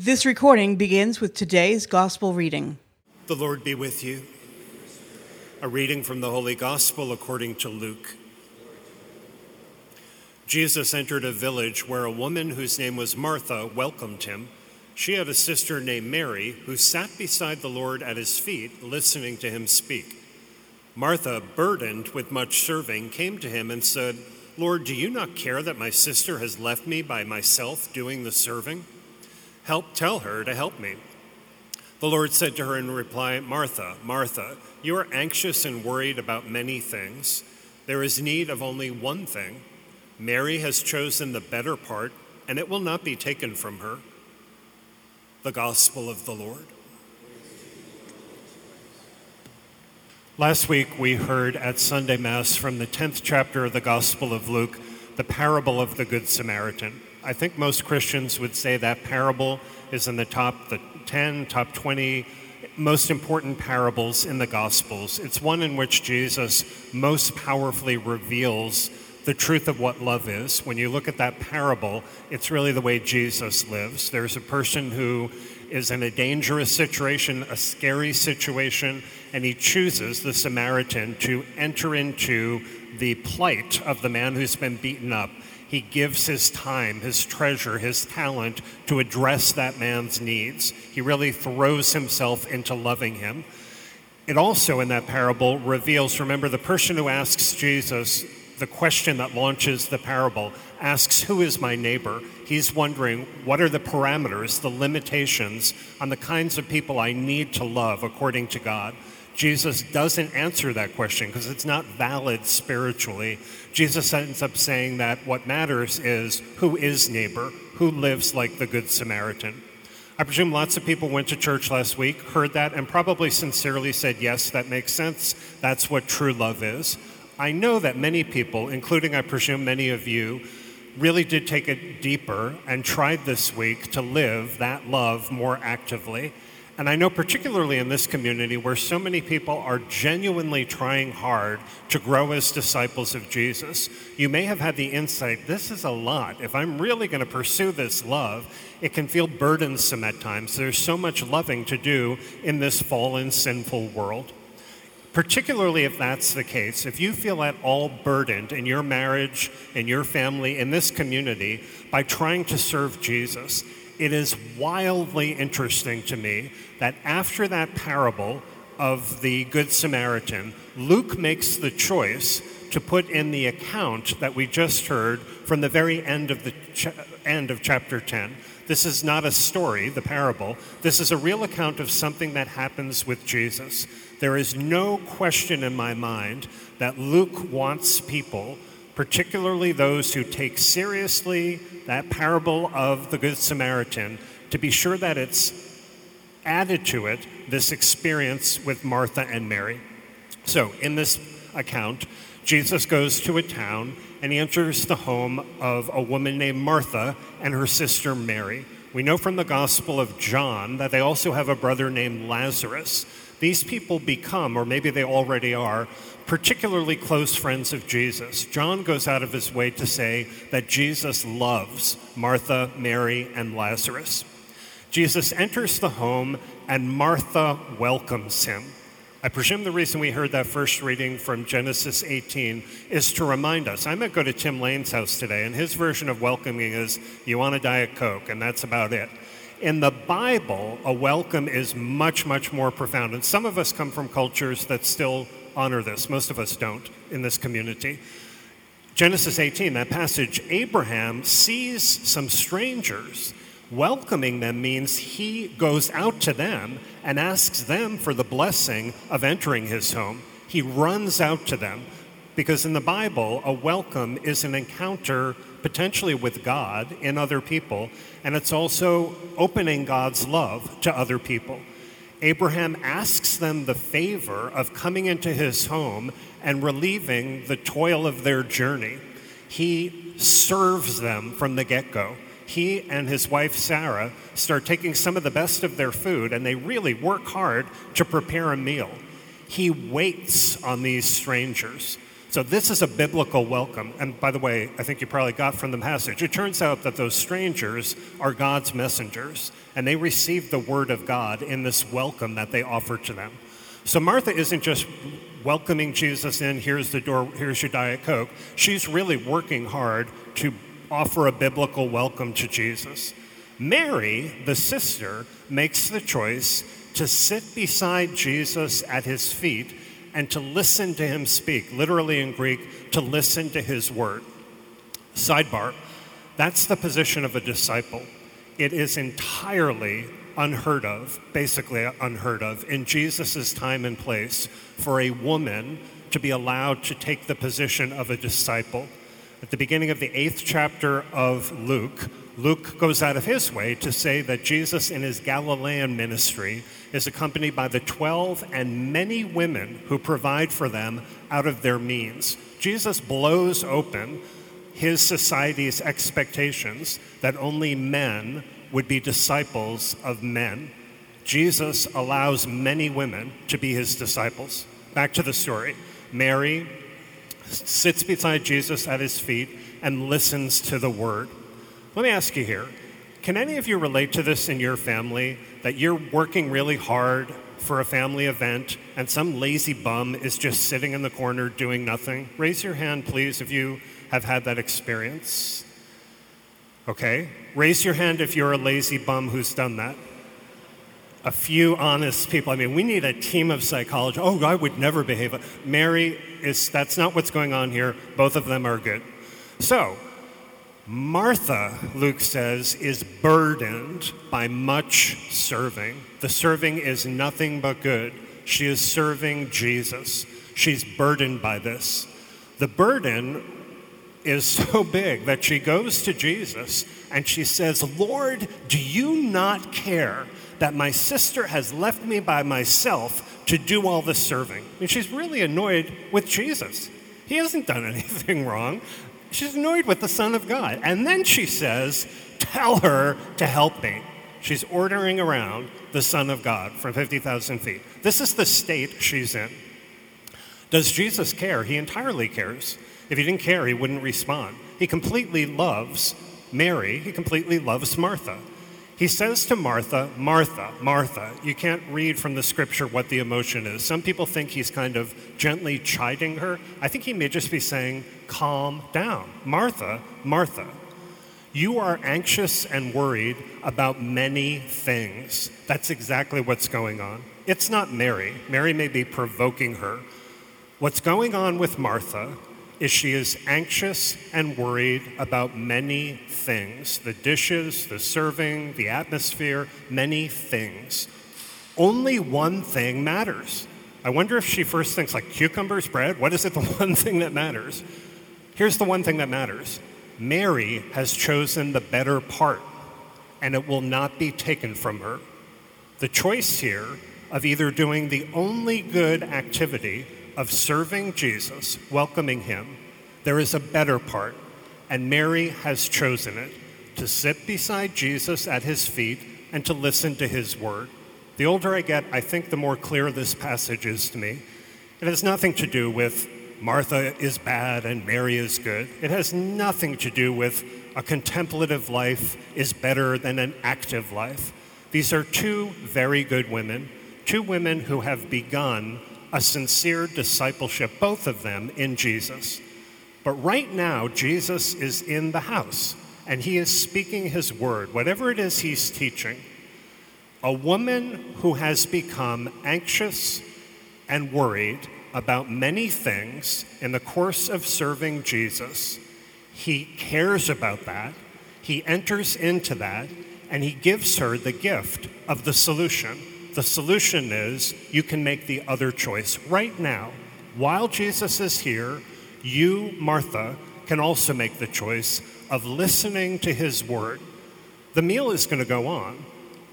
This recording begins with today's gospel reading. The Lord be with you. A reading from the Holy Gospel according to Luke. Jesus entered a village where a woman whose name was Martha welcomed him. She had a sister named Mary who sat beside the Lord at his feet, listening to him speak. Martha, burdened with much serving, came to him and said, Lord, do you not care that my sister has left me by myself doing the serving? Help tell her to help me. The Lord said to her in reply, Martha, Martha, you are anxious and worried about many things. There is need of only one thing. Mary has chosen the better part, and it will not be taken from her. The Gospel of the Lord. Last week, we heard at Sunday Mass from the 10th chapter of the Gospel of Luke the parable of the Good Samaritan. I think most Christians would say that parable is in the top the 10, top 20 most important parables in the Gospels. It's one in which Jesus most powerfully reveals the truth of what love is. When you look at that parable, it's really the way Jesus lives. There's a person who is in a dangerous situation, a scary situation, and he chooses the Samaritan to enter into the plight of the man who's been beaten up. He gives his time, his treasure, his talent to address that man's needs. He really throws himself into loving him. It also, in that parable, reveals remember, the person who asks Jesus the question that launches the parable asks, Who is my neighbor? He's wondering, What are the parameters, the limitations on the kinds of people I need to love according to God? Jesus doesn't answer that question because it's not valid spiritually. Jesus ends up saying that what matters is who is neighbor, who lives like the Good Samaritan. I presume lots of people went to church last week, heard that, and probably sincerely said, Yes, that makes sense. That's what true love is. I know that many people, including I presume many of you, really did take it deeper and tried this week to live that love more actively. And I know, particularly in this community where so many people are genuinely trying hard to grow as disciples of Jesus, you may have had the insight this is a lot. If I'm really going to pursue this love, it can feel burdensome at times. There's so much loving to do in this fallen, sinful world. Particularly if that's the case, if you feel at all burdened in your marriage, in your family, in this community by trying to serve Jesus, it is wildly interesting to me that after that parable of the Good Samaritan, Luke makes the choice to put in the account that we just heard from the very end of the ch- end of chapter 10. This is not a story, the parable. This is a real account of something that happens with Jesus. There is no question in my mind that Luke wants people particularly those who take seriously that parable of the Good Samaritan, to be sure that it's added to it this experience with Martha and Mary. So, in this account, Jesus goes to a town and he enters the home of a woman named Martha and her sister Mary. We know from the Gospel of John that they also have a brother named Lazarus. These people become, or maybe they already are, particularly close friends of Jesus. John goes out of his way to say that Jesus loves Martha, Mary, and Lazarus. Jesus enters the home and Martha welcomes him. I presume the reason we heard that first reading from Genesis 18 is to remind us. I might go to Tim Lane's house today, and his version of welcoming is you want a Diet Coke, and that's about it. In the Bible, a welcome is much, much more profound. And some of us come from cultures that still honor this. Most of us don't in this community. Genesis 18, that passage, Abraham sees some strangers. Welcoming them means he goes out to them and asks them for the blessing of entering his home. He runs out to them because in the Bible, a welcome is an encounter potentially with God in other people, and it's also opening God's love to other people. Abraham asks them the favor of coming into his home and relieving the toil of their journey. He serves them from the get go. He and his wife Sarah start taking some of the best of their food and they really work hard to prepare a meal. He waits on these strangers. So, this is a biblical welcome. And by the way, I think you probably got from the passage, it turns out that those strangers are God's messengers, and they received the word of God in this welcome that they offered to them. So, Martha isn't just welcoming Jesus in, here's the door, here's your Diet Coke. She's really working hard to offer a biblical welcome to Jesus. Mary, the sister, makes the choice to sit beside Jesus at his feet and to listen to him speak, literally in Greek, to listen to his word. Sidebar that's the position of a disciple. It is entirely unheard of, basically unheard of, in Jesus' time and place for a woman to be allowed to take the position of a disciple. At the beginning of the eighth chapter of Luke, Luke goes out of his way to say that Jesus, in his Galilean ministry, is accompanied by the 12 and many women who provide for them out of their means. Jesus blows open his society's expectations that only men would be disciples of men. Jesus allows many women to be his disciples. Back to the story Mary sits beside Jesus at his feet and listens to the word. Let me ask you here can any of you relate to this in your family that you're working really hard for a family event and some lazy bum is just sitting in the corner doing nothing? Raise your hand, please, if you have had that experience. Okay? Raise your hand if you're a lazy bum who's done that. A few honest people. I mean, we need a team of psychologists. Oh, I would never behave. Mary is, that's not what's going on here. Both of them are good. So, Martha, Luke says, is burdened by much serving. The serving is nothing but good. She is serving Jesus. She's burdened by this. The burden is so big that she goes to Jesus and she says, Lord, do you not care that my sister has left me by myself to do all the serving? I mean, she's really annoyed with Jesus. He hasn't done anything wrong. She's annoyed with the Son of God. And then she says, Tell her to help me. She's ordering around the Son of God from 50,000 feet. This is the state she's in. Does Jesus care? He entirely cares. If he didn't care, he wouldn't respond. He completely loves Mary, he completely loves Martha. He says to Martha, Martha, Martha. You can't read from the scripture what the emotion is. Some people think he's kind of gently chiding her. I think he may just be saying, calm down. Martha, Martha. You are anxious and worried about many things. That's exactly what's going on. It's not Mary. Mary may be provoking her. What's going on with Martha is she is anxious and worried about many things the dishes, the serving, the atmosphere, many things. Only one thing matters. I wonder if she first thinks, like, cucumbers, bread? What is it, the one thing that matters? Here's the one thing that matters Mary has chosen the better part, and it will not be taken from her. The choice here of either doing the only good activity of serving Jesus, welcoming him, there is a better part, and Mary has chosen it to sit beside Jesus at his feet and to listen to his word. The older I get, I think the more clear this passage is to me. It has nothing to do with Martha is bad and Mary is good. It has nothing to do with a contemplative life is better than an active life. These are two very good women, two women who have begun a sincere discipleship, both of them in Jesus. But right now, Jesus is in the house and he is speaking his word, whatever it is he's teaching. A woman who has become anxious and worried about many things in the course of serving Jesus, he cares about that. He enters into that and he gives her the gift of the solution. The solution is you can make the other choice right now. While Jesus is here, you, Martha, can also make the choice of listening to his word. The meal is going to go on.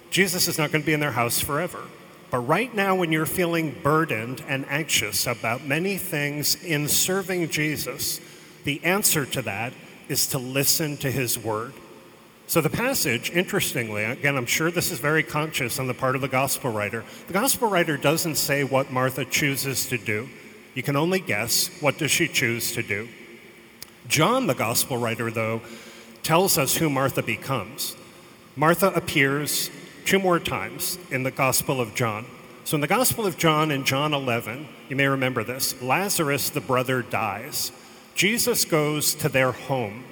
Jesus is not going to be in their house forever. But right now, when you're feeling burdened and anxious about many things in serving Jesus, the answer to that is to listen to his word. So, the passage, interestingly, again, I'm sure this is very conscious on the part of the gospel writer. The gospel writer doesn't say what Martha chooses to do. You can only guess what does she choose to do. John, the gospel writer, though, tells us who Martha becomes. Martha appears two more times in the Gospel of John. So, in the Gospel of John, in John 11, you may remember this Lazarus, the brother, dies. Jesus goes to their home.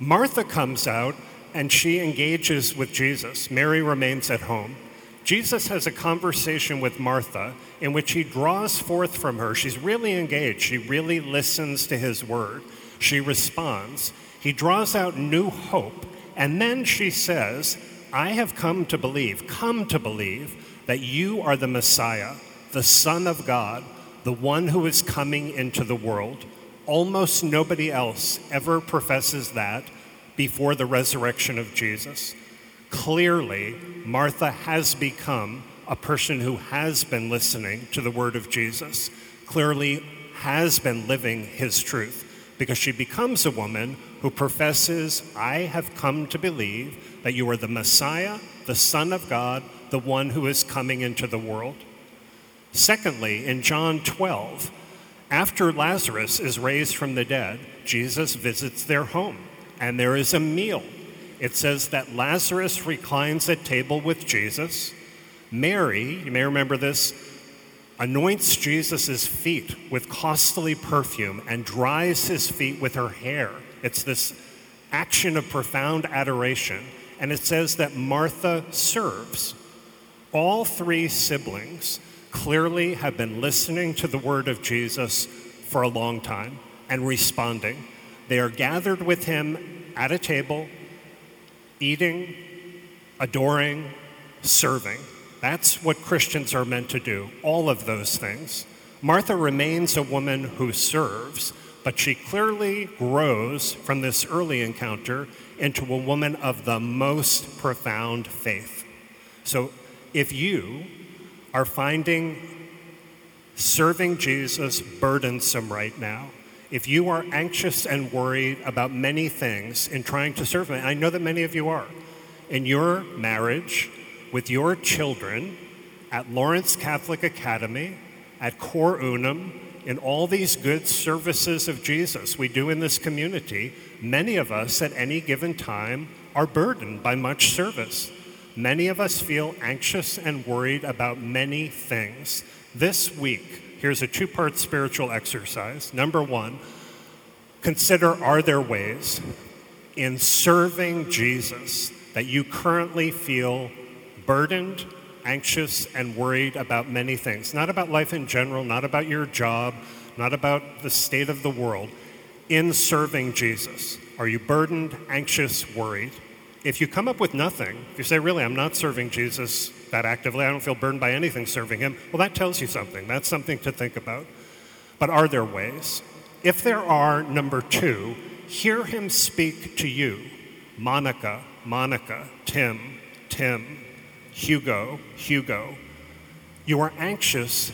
Martha comes out and she engages with Jesus. Mary remains at home. Jesus has a conversation with Martha in which he draws forth from her. She's really engaged. She really listens to his word. She responds. He draws out new hope. And then she says, I have come to believe, come to believe that you are the Messiah, the Son of God, the one who is coming into the world. Almost nobody else ever professes that before the resurrection of Jesus. Clearly, Martha has become a person who has been listening to the word of Jesus, clearly has been living his truth, because she becomes a woman who professes, I have come to believe that you are the Messiah, the Son of God, the one who is coming into the world. Secondly, in John 12, after Lazarus is raised from the dead, Jesus visits their home and there is a meal. It says that Lazarus reclines at table with Jesus. Mary, you may remember this, anoints Jesus' feet with costly perfume and dries his feet with her hair. It's this action of profound adoration. And it says that Martha serves. All three siblings clearly have been listening to the word of Jesus for a long time and responding. They are gathered with him at a table, eating, adoring, serving. That's what Christians are meant to do, all of those things. Martha remains a woman who serves, but she clearly grows from this early encounter into a woman of the most profound faith. So if you are finding serving Jesus burdensome right now, if you are anxious and worried about many things in trying to serve I know that many of you are, in your marriage, with your children, at Lawrence Catholic Academy, at Cor Unum, in all these good services of Jesus we do in this community, many of us at any given time are burdened by much service. Many of us feel anxious and worried about many things. This week, here's a two part spiritual exercise. Number one, consider are there ways in serving Jesus that you currently feel burdened, anxious, and worried about many things? Not about life in general, not about your job, not about the state of the world. In serving Jesus, are you burdened, anxious, worried? If you come up with nothing, if you say, really, I'm not serving Jesus that actively, I don't feel burned by anything serving him, well, that tells you something. That's something to think about. But are there ways? If there are, number two, hear him speak to you. Monica, Monica, Tim, Tim, Hugo, Hugo. You are anxious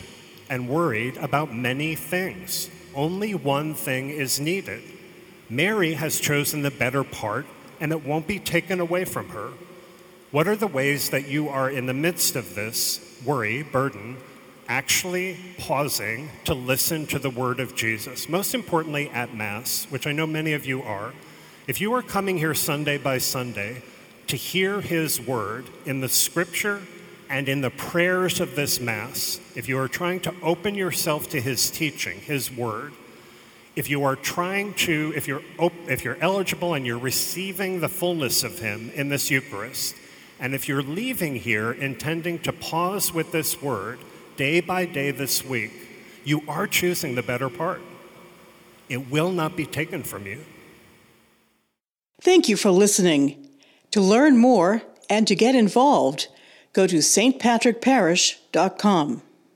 and worried about many things. Only one thing is needed. Mary has chosen the better part and it won't be taken away from her. What are the ways that you are in the midst of this worry, burden, actually pausing to listen to the word of Jesus? Most importantly, at Mass, which I know many of you are. If you are coming here Sunday by Sunday to hear his word in the scripture and in the prayers of this Mass, if you are trying to open yourself to his teaching, his word, if you are trying to, if you're, if you're eligible and you're receiving the fullness of Him in this Eucharist, and if you're leaving here intending to pause with this word day by day this week, you are choosing the better part. It will not be taken from you. Thank you for listening. To learn more and to get involved, go to stpatrickparish.com.